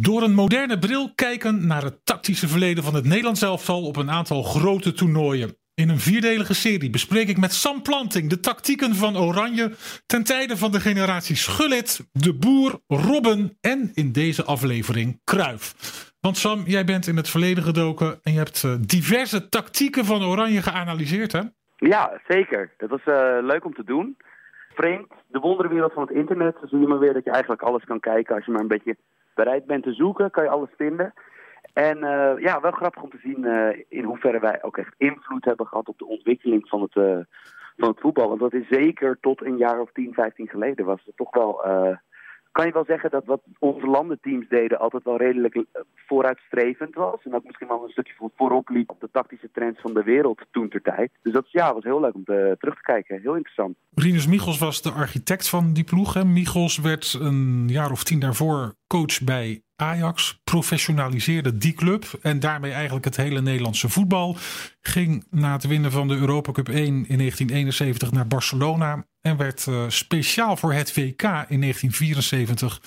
Door een moderne bril kijken naar het tactische verleden van het Nederlands elftal op een aantal grote toernooien. In een vierdelige serie bespreek ik met Sam Planting de tactieken van Oranje ten tijde van de generatie Schullit, De Boer, Robben en in deze aflevering Kruif. Want Sam, jij bent in het verleden gedoken en je hebt eh, diverse tactieken van Oranje geanalyseerd, hè? Ja, zeker. Dat was uh, leuk om te doen. Vreemd, de wonderenwereld van het internet. Zie je maar weer dat je eigenlijk alles kan kijken als je maar een beetje bereid bent te zoeken, kan je alles vinden. En uh, ja, wel grappig om te zien uh, in hoeverre wij ook echt invloed hebben gehad op de ontwikkeling van het, uh, van het voetbal. Want dat is zeker tot een jaar of 10, 15 geleden was het toch wel kan je wel zeggen dat wat onze landenteams deden altijd wel redelijk eh, vooruitstrevend was. En dat misschien wel een stukje voorop liep op de tactische trends van de wereld toen ter tijd. Dus dat ja, was heel leuk om te, terug te kijken. Heel interessant. Rinus Michels was de architect van die ploeg. Hè? Michels werd een jaar of tien daarvoor coach bij Ajax, professionaliseerde die club en daarmee eigenlijk het hele Nederlandse voetbal. Ging na het winnen van de Europa Cup 1 in 1971 naar Barcelona en werd uh, speciaal voor het WK in 1974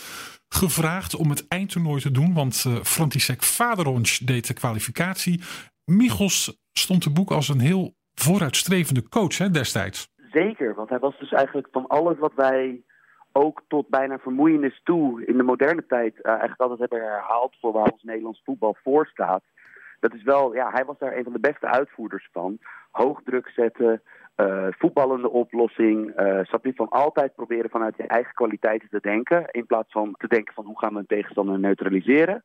gevraagd om het eindtoernooi te doen, want uh, František Vaderonj deed de kwalificatie. Michels stond te boek als een heel vooruitstrevende coach hè, destijds. Zeker, want hij was dus eigenlijk van alles wat wij ook tot bijna vermoeienis toe in de moderne tijd uh, eigenlijk altijd hebben herhaald voor waar ons Nederlands voetbal voor staat. Dat is wel, ja, hij was daar een van de beste uitvoerders van. Hoog druk zetten, uh, voetballende oplossing. Uh, snap je, van altijd proberen vanuit je eigen kwaliteiten te denken. In plaats van te denken van hoe gaan we een tegenstander neutraliseren.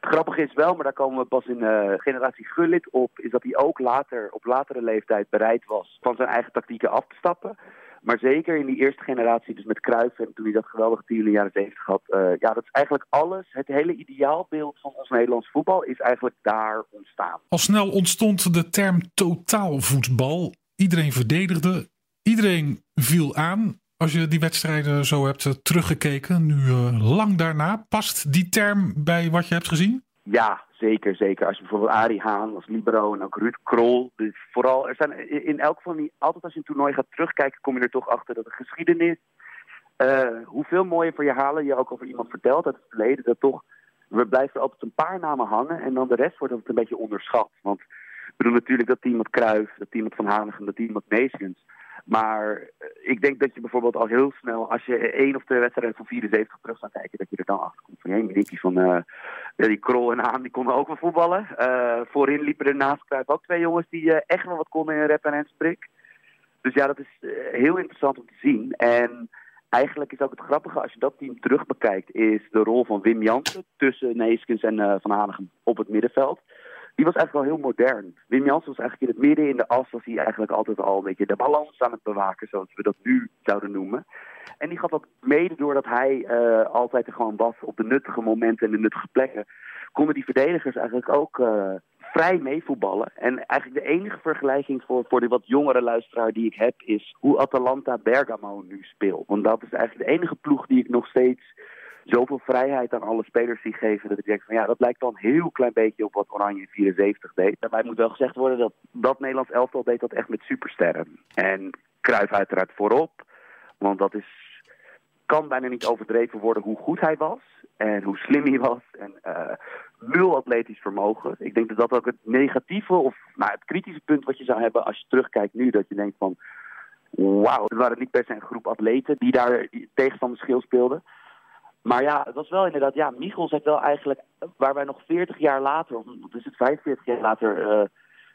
Het is wel, maar daar komen we pas in generatie Gullit op, is dat hij ook later, op latere leeftijd bereid was van zijn eigen tactieken af te stappen. Maar zeker in die eerste generatie, dus met Cruijff en toen hij dat geweldige team in de jaren 70 had. Uh, ja, dat is eigenlijk alles. Het hele ideaalbeeld van ons Nederlands voetbal is eigenlijk daar ontstaan. Al snel ontstond de term totaalvoetbal. Iedereen verdedigde, iedereen viel aan. Als je die wedstrijden zo hebt eh, teruggekeken, nu uh, lang daarna, past die term bij wat je hebt gezien? Ja, zeker, zeker. Als je bijvoorbeeld Arie Haan als libero en ook Ruud Krol. Dus vooral, er zijn in elk van die, altijd als je een toernooi gaat terugkijken, kom je er toch achter dat de geschiedenis, uh, hoeveel mooie verhalen je ook over iemand vertelt uit het verleden, dat toch, we blijven altijd een paar namen hangen en dan de rest wordt het een beetje onderschat. Want ik bedoel natuurlijk dat team met Kruif, dat met Van Hanegem, dat team met Neeskens. Maar eh, ik denk dat je bijvoorbeeld al heel snel, als je één of twee wedstrijden van 74 terug gaat kijken, dat je er dan achter komt van, hé, van, uh, die Krol en Haan, die konden ook wel voetballen. Uh, voorin liepen er naast Kruijf ook twee jongens die echt wel wat konden in rep en sprik. Dus ja, dat is heel interessant om te zien. En eigenlijk is ook het grappige, als je dat team terug bekijkt, is de rol van Wim Jansen tussen Neeskens en Van Hanegem op het middenveld die was eigenlijk wel heel modern. Wim Jansen was eigenlijk in het midden in de as, was hij eigenlijk altijd al een beetje de balans aan het bewaken, zoals we dat nu zouden noemen. En die gaf ook mede doordat hij uh, altijd er gewoon was op de nuttige momenten en de nuttige plekken, konden die verdedigers eigenlijk ook uh, vrij meevoetballen. En eigenlijk de enige vergelijking voor, voor de wat jongere luisteraar die ik heb, is hoe Atalanta Bergamo nu speelt. Want dat is eigenlijk de enige ploeg die ik nog steeds zoveel vrijheid aan alle spelers die geven. Dat ik denk van ja, dat lijkt wel een heel klein beetje op wat Oranje 74 deed. Daarbij moet wel gezegd worden dat dat Nederlands elftal deed dat echt met supersterren. En Cruijff uiteraard voorop. Want dat is, kan bijna niet overdreven worden hoe goed hij was. En hoe slim hij was. En uh, nul atletisch vermogen. Ik denk dat dat ook het negatieve of nou, het kritische punt wat je zou hebben als je terugkijkt nu. Dat je denkt van wauw, het waren niet per se een groep atleten die daar tegenstander schil speelden. Maar ja, het was wel inderdaad, ja, Michels heeft wel eigenlijk, waar wij nog 40 jaar later, of is het 45 jaar later, uh,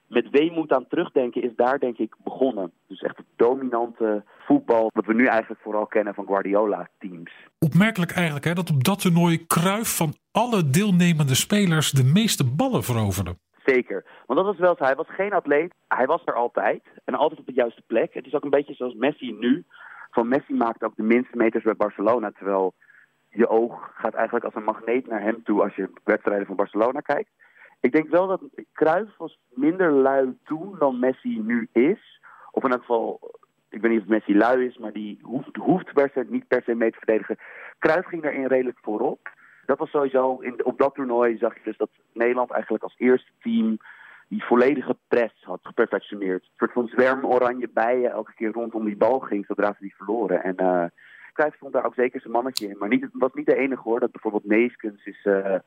met weemoed aan terugdenken, is daar denk ik begonnen. Dus echt het dominante voetbal, wat we nu eigenlijk vooral kennen van Guardiola-teams. Opmerkelijk eigenlijk hè, dat op dat toernooi Kruif van alle deelnemende spelers de meeste ballen veroverde. Zeker, want dat was wel zo. Hij was geen atleet, hij was er altijd en altijd op de juiste plek. Het is ook een beetje zoals Messi nu. Van Messi maakt ook de minste meters bij Barcelona, terwijl je oog gaat eigenlijk als een magneet naar hem toe als je wedstrijden van Barcelona kijkt. Ik denk wel dat Cruijff was minder lui toen dan Messi nu is. Of in elk geval, ik weet niet of Messi lui is, maar die hoeft, hoeft niet per se mee te verdedigen. Cruijff ging daarin redelijk voorop. Dat was sowieso, in, op dat toernooi zag je dus dat Nederland eigenlijk als eerste team die volledige press had geperfectioneerd. Een soort van zwerm oranje bijen elke keer rondom die bal ging zodra ze die verloren. En uh, Cruijff stond daar ook zeker zijn mannetje in. Maar niet, was niet de enige hoor. Dat bijvoorbeeld Neeskens is, uh,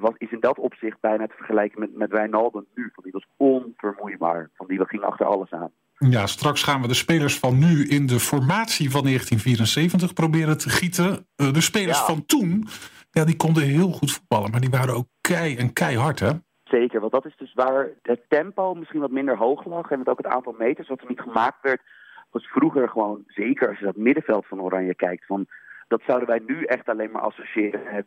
was, is in dat opzicht bijna te vergelijken met, met Wijnaldum nu. Want die was onvermoeibaar. Van die ging achter alles aan. Ja, straks gaan we de spelers van nu in de formatie van 1974 proberen te gieten. de spelers van toen, ja, die konden heel goed voetballen. Maar die waren ook kei en keihard hè? Zeker, want dat is dus waar het tempo misschien wat minder hoog lag. En ook het aantal meters wat er niet gemaakt werd, was vroeger gewoon, zeker als je dat middenveld van Oranje kijkt, van dat zouden wij nu echt alleen maar associëren met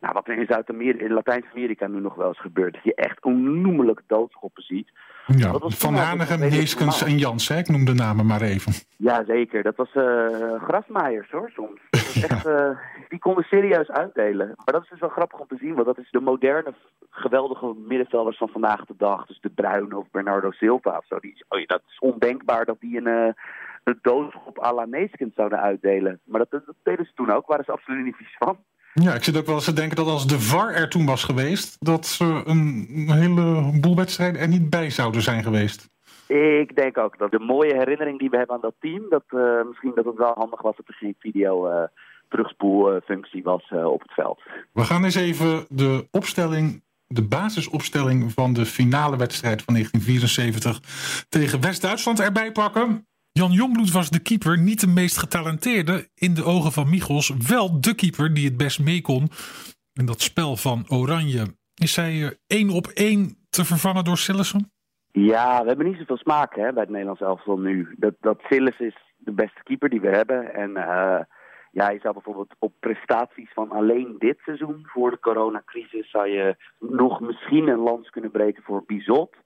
nou, wat er in Zuid-Amerika, in Latijns-Amerika nu nog wel eens gebeurt. Dat je echt onnoemelijk doodschoppen ziet. Ja, van Hanegem, Heeskens en Jans, hè? ik noem de namen maar even. Ja, zeker. Dat was uh, grasmaaiers hoor, soms. Echt, uh, die konden serieus uitdelen. Maar dat is dus wel grappig om te zien, want dat is de moderne, geweldige middenvelders van vandaag de dag. Dus de Bruyne of Bernardo Silva of zo. Die, oh ja, dat is ondenkbaar dat die een, uh, een doodschop à la zouden uitdelen. Maar dat, dat deden ze toen ook, waren ze absoluut niet vies van. Ja, ik zit ook wel eens te denken dat als de VAR er toen was geweest, dat ze een hele boel wedstrijden er niet bij zouden zijn geweest. Ik denk ook dat de mooie herinnering die we hebben aan dat team, dat uh, misschien dat het wel handig was dat er geen video uh, terugspoelfunctie was uh, op het veld. We gaan eens even de opstelling, de basisopstelling van de finale wedstrijd van 1974 tegen West-Duitsland erbij pakken. Jan Jongbloed was de keeper, niet de meest getalenteerde. In de ogen van Michels wel de keeper die het best mee kon. In dat spel van Oranje. Is hij één op één te vervangen door Sillessen? Ja, we hebben niet zoveel smaak hè, bij het Nederlands elftal nu. Dat, dat Sillis is de beste keeper die we hebben. En uh, ja, je zou bijvoorbeeld op prestaties van alleen dit seizoen voor de coronacrisis... zou je nog misschien een lans kunnen breken voor Bizot.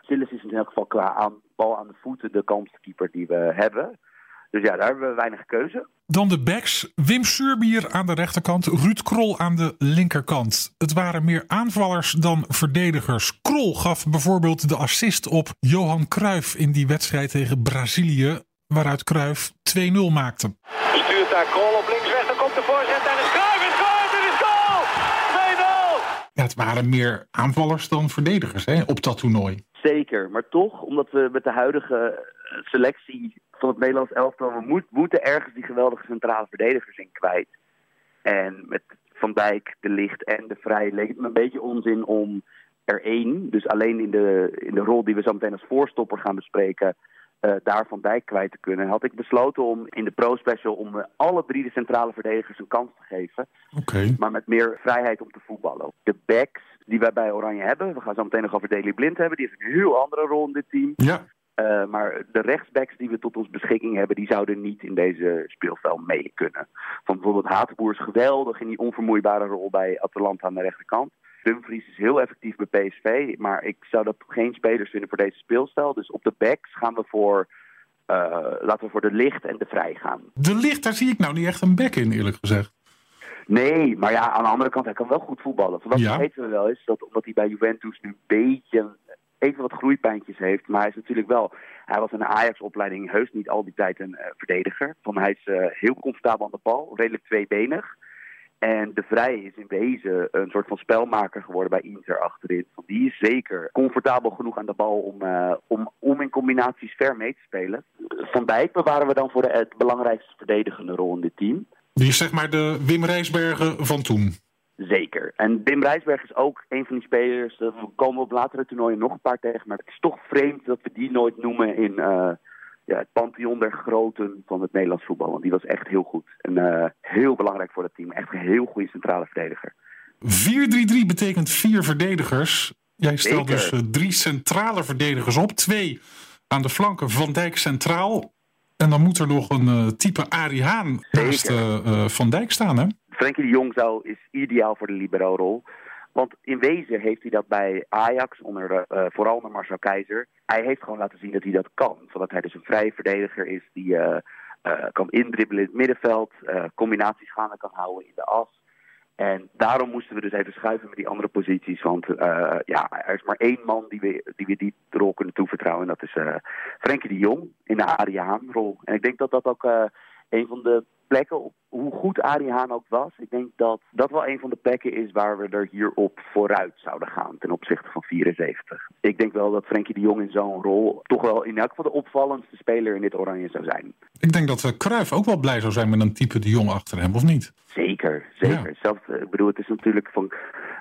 Sillis is in elk geval qua aan, bal aan de voeten de kampkeeper die we hebben. Dus ja, daar hebben we weinig keuze. Dan de backs. Wim Suurbier aan de rechterkant, Ruud Krol aan de linkerkant. Het waren meer aanvallers dan verdedigers. Krol gaf bijvoorbeeld de assist op Johan Cruijff in die wedstrijd tegen Brazilië, waaruit Cruijff 2-0 maakte. Stuurt daar Krol op linksweg, dan komt de voorzet en is Cruijff is goal, het is goal! 2-0! Ja, het waren meer aanvallers dan verdedigers hè, op dat toernooi. Zeker, maar toch, omdat we met de huidige selectie van het Nederlands elftal, we moeten ergens die geweldige centrale verdedigers in kwijt. En met Van Dijk, De Licht en De Vrij leek het me een beetje onzin om er één, dus alleen in de, in de rol die we zo meteen als voorstopper gaan bespreken, uh, daar Van Dijk kwijt te kunnen. Had ik besloten om in de pro-special om uh, alle drie de centrale verdedigers een kans te geven. Okay. Maar met meer vrijheid om te voetballen. De backs die wij bij Oranje hebben, we gaan zo meteen nog over Daley Blind hebben, die heeft een heel andere rol in dit team. Ja. Uh, maar de rechtsbacks die we tot ons beschikking hebben, die zouden niet in deze speelstijl mee kunnen. Van bijvoorbeeld Hatenboer is geweldig in die onvermoeibare rol bij Atalanta aan de rechterkant. Dumfries is heel effectief bij PSV, maar ik zou dat geen spelers vinden voor deze speelstijl. Dus op de backs gaan we voor, uh, laten we voor de licht en de vrij gaan. De licht, daar zie ik nou niet echt een back in, eerlijk gezegd. Nee, maar ja, aan de andere kant, hij kan wel goed voetballen. Ja. weten we wel eens, dat omdat hij bij Juventus nu een beetje even wat groeipijntjes heeft. Maar hij is natuurlijk wel, hij was in de Ajax-opleiding heus niet al die tijd een eh, verdediger. Van hij is eh, heel comfortabel aan de bal, redelijk tweebenig. En de Vrij is in wezen een soort van spelmaker geworden bij Inter achterin. Want die is zeker comfortabel genoeg aan de bal om, eh, om, om in combinaties ver mee te spelen. Van Dijk bewaren we dan voor het belangrijkste verdedigende rol in dit team. Die is zeg maar de Wim Rijsbergen van toen. Zeker. En Wim Rijsberg is ook een van die spelers. We komen op latere toernooien nog een paar tegen. Maar het is toch vreemd dat we die nooit noemen in eh, ja, het pantheon der groten van het Nederlands voetbal. Want die was echt heel goed. En eh, heel belangrijk voor het team. Echt een heel goede centrale verdediger. 4-3-3 betekent vier verdedigers. Jij stelt Zeker. dus eh, drie centrale verdedigers op. Twee aan de flanken, Van Dijk centraal. En dan moet er nog een type Arie Haan naast Van Dijk staan, hè? Frenkie de Jong zou, is ideaal voor de libero-rol. Want in wezen heeft hij dat bij Ajax, onder, de, eh, vooral onder Marcel Keizer. Hij heeft gewoon laten zien dat hij dat kan. Zodat hij dus een vrije verdediger is die eh, eh, kan indribbelen in het middenveld. combinaties gaande kan houden in de as. En daarom moesten we dus even schuiven met die andere posities. Want ja, er is maar één man die we die, we die rol kunnen toevertrouwen. En dat is Frenkie de Jong in de Arie Haan-rol. En ik denk dat dat ook... eh, een van de plekken, op, hoe goed Arie Haan ook was, ik denk dat dat wel een van de plekken is waar we er hierop vooruit zouden gaan ten opzichte van 74. Ik denk wel dat Frenkie de Jong in zo'n rol toch wel in elk geval de opvallendste speler in dit oranje zou zijn. Ik denk dat Cruijff ook wel blij zou zijn met een type de Jong achter hem, of niet? Zeker, zeker. Ja. Zelfs, ik bedoel, het is natuurlijk van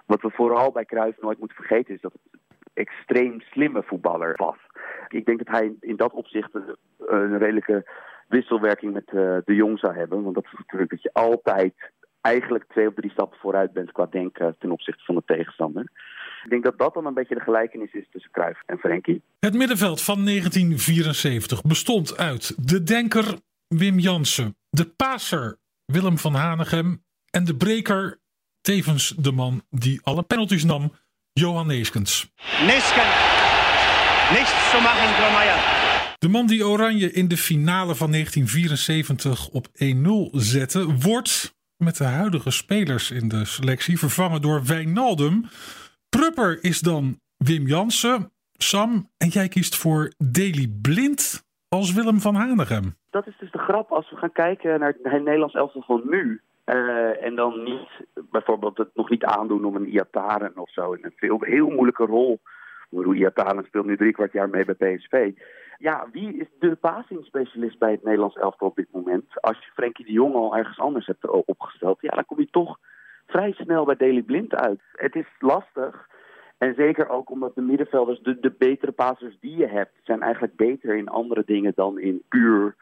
wat we vooral bij Cruijff nooit moeten vergeten is dat het een extreem slimme voetballer was. Ik denk dat hij in dat opzicht een, een redelijke wisselwerking met uh, de Jong zou hebben. Want dat is natuurlijk dat je altijd eigenlijk twee of drie stappen vooruit bent qua denken ten opzichte van de tegenstander. Ik denk dat dat dan een beetje de gelijkenis is tussen Cruijff en Frenkie. Het middenveld van 1974 bestond uit de denker Wim Jansen, de paser Willem van Hanegem en de breker, tevens de man die alle penalties nam, Johan Neeskens. Neesken, niets te maken, Grommeijer. De man die Oranje in de finale van 1974 op 1-0 zette, wordt met de huidige spelers in de selectie vervangen door Wijnaldum. Prupper is dan Wim Jansen. Sam, en jij kiest voor Deli Blind als Willem van Hanegem. Dat is dus de grap als we gaan kijken naar het Nederlands elftal van nu. Uh, en dan niet bijvoorbeeld het nog niet aandoen om een Iataren of zo in een veel, heel moeilijke rol. Iataren speelt nu drie kwart jaar mee bij PSV ja, wie is de passing-specialist bij het Nederlands elftal op dit moment? Als je Frenkie de Jong al ergens anders hebt opgesteld, ja, dan kom je toch vrij snel bij Daley Blind uit. Het is lastig. En zeker ook omdat de middenvelders, de, betere passers die je hebt, zijn eigenlijk beter in andere dingen dan in puur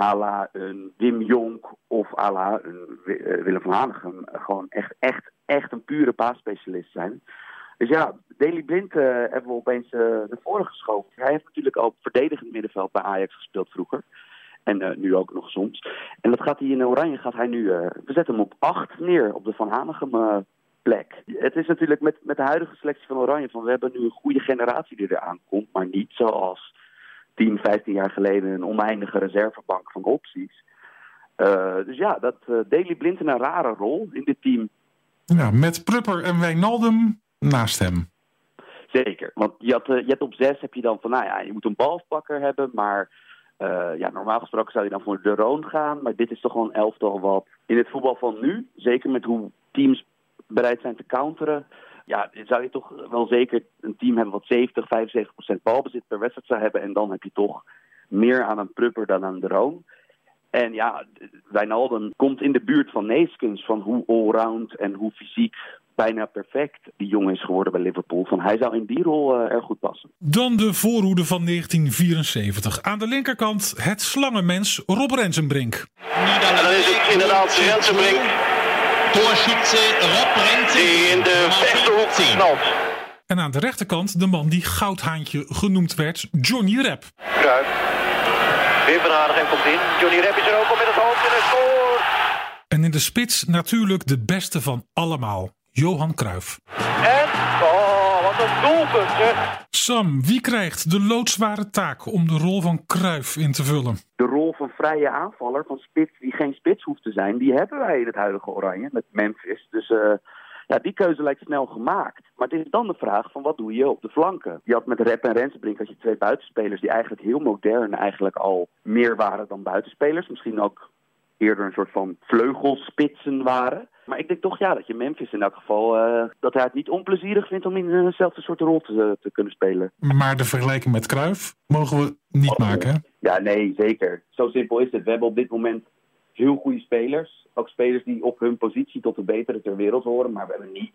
à la een Wim Jonk of à la een eh, Willem van Hanegem. Gewoon echt, echt, echt een pure paasspecialist zijn. Dus ja, Daley Blind uh, hebben we opeens uh, naar voren geschoven. Hij heeft natuurlijk al verdedigend middenveld bij Ajax gespeeld vroeger. En uh, nu ook nog soms. En dat gaat hij in Oranje, gaat hij nu, we zetten hem op 8 neer, op de Van Hanegem plek. Het is natuurlijk met, met de huidige selectie van Oranje, van we hebben nu een goede generatie die eraan komt. Maar niet zoals 10, 15 jaar geleden een oneindige reservebank van opties. dus ja, dat Daley Blind in een rare rol in dit team. Ja, met Prupper en Wijnaldum naast hem. Zeker, want je, had, eh, je op zes heb je dan van, nou ja, je moet een balpakker hebben, maar uh, ja, normaal gesproken zou je dan voor de Roon gaan. Maar dit is toch gewoon elftal wat in het voetbal van nu, zeker met hoe teams bereid zijn te counteren, ja, zou je toch wel zeker een team hebben wat 70, 75 procent balbezit per wedstrijd zou hebben. En dan heb je toch meer aan een Prupper dan aan de Roon. En ja, Wijnaldum komt in de buurt van Neeskens, van hoe allround en hoe fysiek bijna perfect die jongen is geworden bij Liverpool. Van hij zou in die rol uh, erg goed passen. Dan de voorhoede van 1974. Aan de linkerkant het slangenmens Rob Rensenbrink. En dan is het inderdaad Rensenbrink. Torschütze Rob Rensenbrink. Die in de verste hoek knalt. En aan de rechterkant de man die goudhaantje genoemd werd, Johnny Rep. Kruip. Weer en komt in. Johnny Rep is er ook al met het hoofd in het score. En in de spits natuurlijk de beste van allemaal. Johan Cruijff. En, oh, wat een doelpunt zeg. Sam, wie krijgt de loodzware taak om de rol van Cruijff in te vullen? De rol van vrije aanvaller, van spits die geen spits hoeft te zijn, die hebben wij in het huidige Oranje met Memphis. Dus uh, ja, die keuze lijkt snel gemaakt. Maar het is dan de vraag van wat doe je op de flanken? Je had met Rep en Rensenbrink had je twee buitenspelers die eigenlijk heel modern eigenlijk al meer waren dan buitenspelers. Misschien ook eerder een soort van vleugelspitsen waren. Maar ik denk toch ja, dat je Memphis in elk geval... Uh, dat hij het niet onplezierig vindt om in eenzelfde soort rol te, te kunnen spelen. Maar de vergelijking met Cruijff mogen we niet oh, maken, Ja, nee, zeker. Zo simpel is het. We hebben op dit moment heel goede spelers. Ook spelers die op hun positie tot de betere ter wereld horen. Maar we hebben niet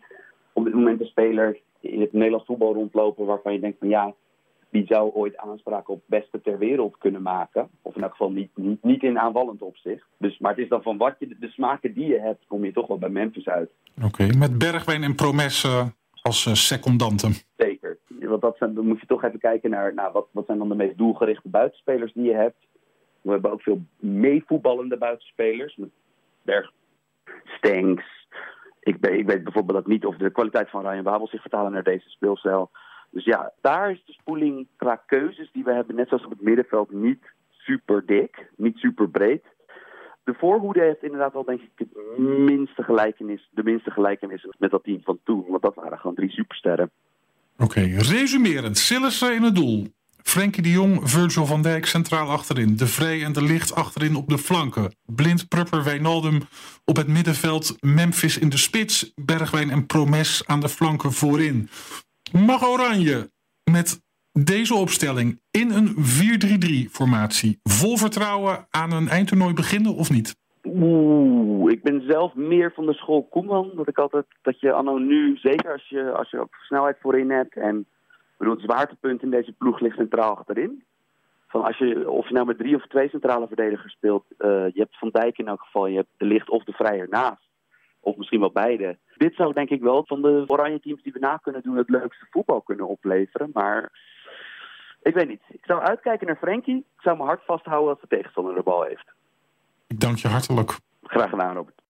op dit moment een speler in het Nederlands voetbal rondlopen... waarvan je denkt van ja, die zou ooit aanspraak op beste ter wereld kunnen maken. Of in elk geval niet, niet, niet in aanvallend opzicht. Dus, maar het is dan van wat je, de smaken die je hebt, kom je toch wel bij Memphis uit. Oké, met Bergwijn en Promes uh, als uh, secondanten. Zeker. Want dat zijn, dan moet je toch even kijken naar nou, wat, wat zijn dan de meest doelgerichte buitenspelers die je hebt. We hebben ook veel meevoetballende buitenspelers. Berg, Stenks. Ik, weet bijvoorbeeld ook niet of de kwaliteit van Ryan Babel zich vertalen naar deze speelstijl. Dus ja, daar is de spoeling qua keuzes die we hebben, net zoals op het middenveld, niet super dik, niet super breed. De voorhoede heeft inderdaad wel, denk ik, het minste gelijkenis, de minste gelijkenis met dat team van toen. Want dat waren gewoon drie supersterren. Oké, resumerend. Sillissen in het doel. Frenkie de Jong, Virgil van Dijk centraal achterin. De Vree en de Licht achterin op de flanken. Blind, Prupper, Wijnaldum op het middenveld. Memphis in de spits. Bergwijn en Promes aan de flanken voorin. Mag Oranje met deze opstelling in een 4-3-3 formatie vol vertrouwen aan een eindtoernooi beginnen of niet? Oeh, ik ben zelf meer van de school Koeman. Dat ik altijd dat je anno nu, zeker als je, als je op snelheid voorin hebt. En bedoel, het zwaartepunt in deze ploeg ligt centraal achterin. Van als je, of je nou met drie of twee centrale verdedigers speelt, uh, je hebt Van Dijk in elk geval, je hebt de licht of de vrij ernaast. Of misschien wel beide. Dit zou denk ik wel van de oranje teams die we na kunnen doen het leukste voetbal kunnen opleveren. Maar ik weet niet. Ik zou uitkijken naar Frenkie. Ik zou mijn hart vasthouden als de tegenstander de bal heeft. Ik dank je hartelijk. Graag gedaan, Robert.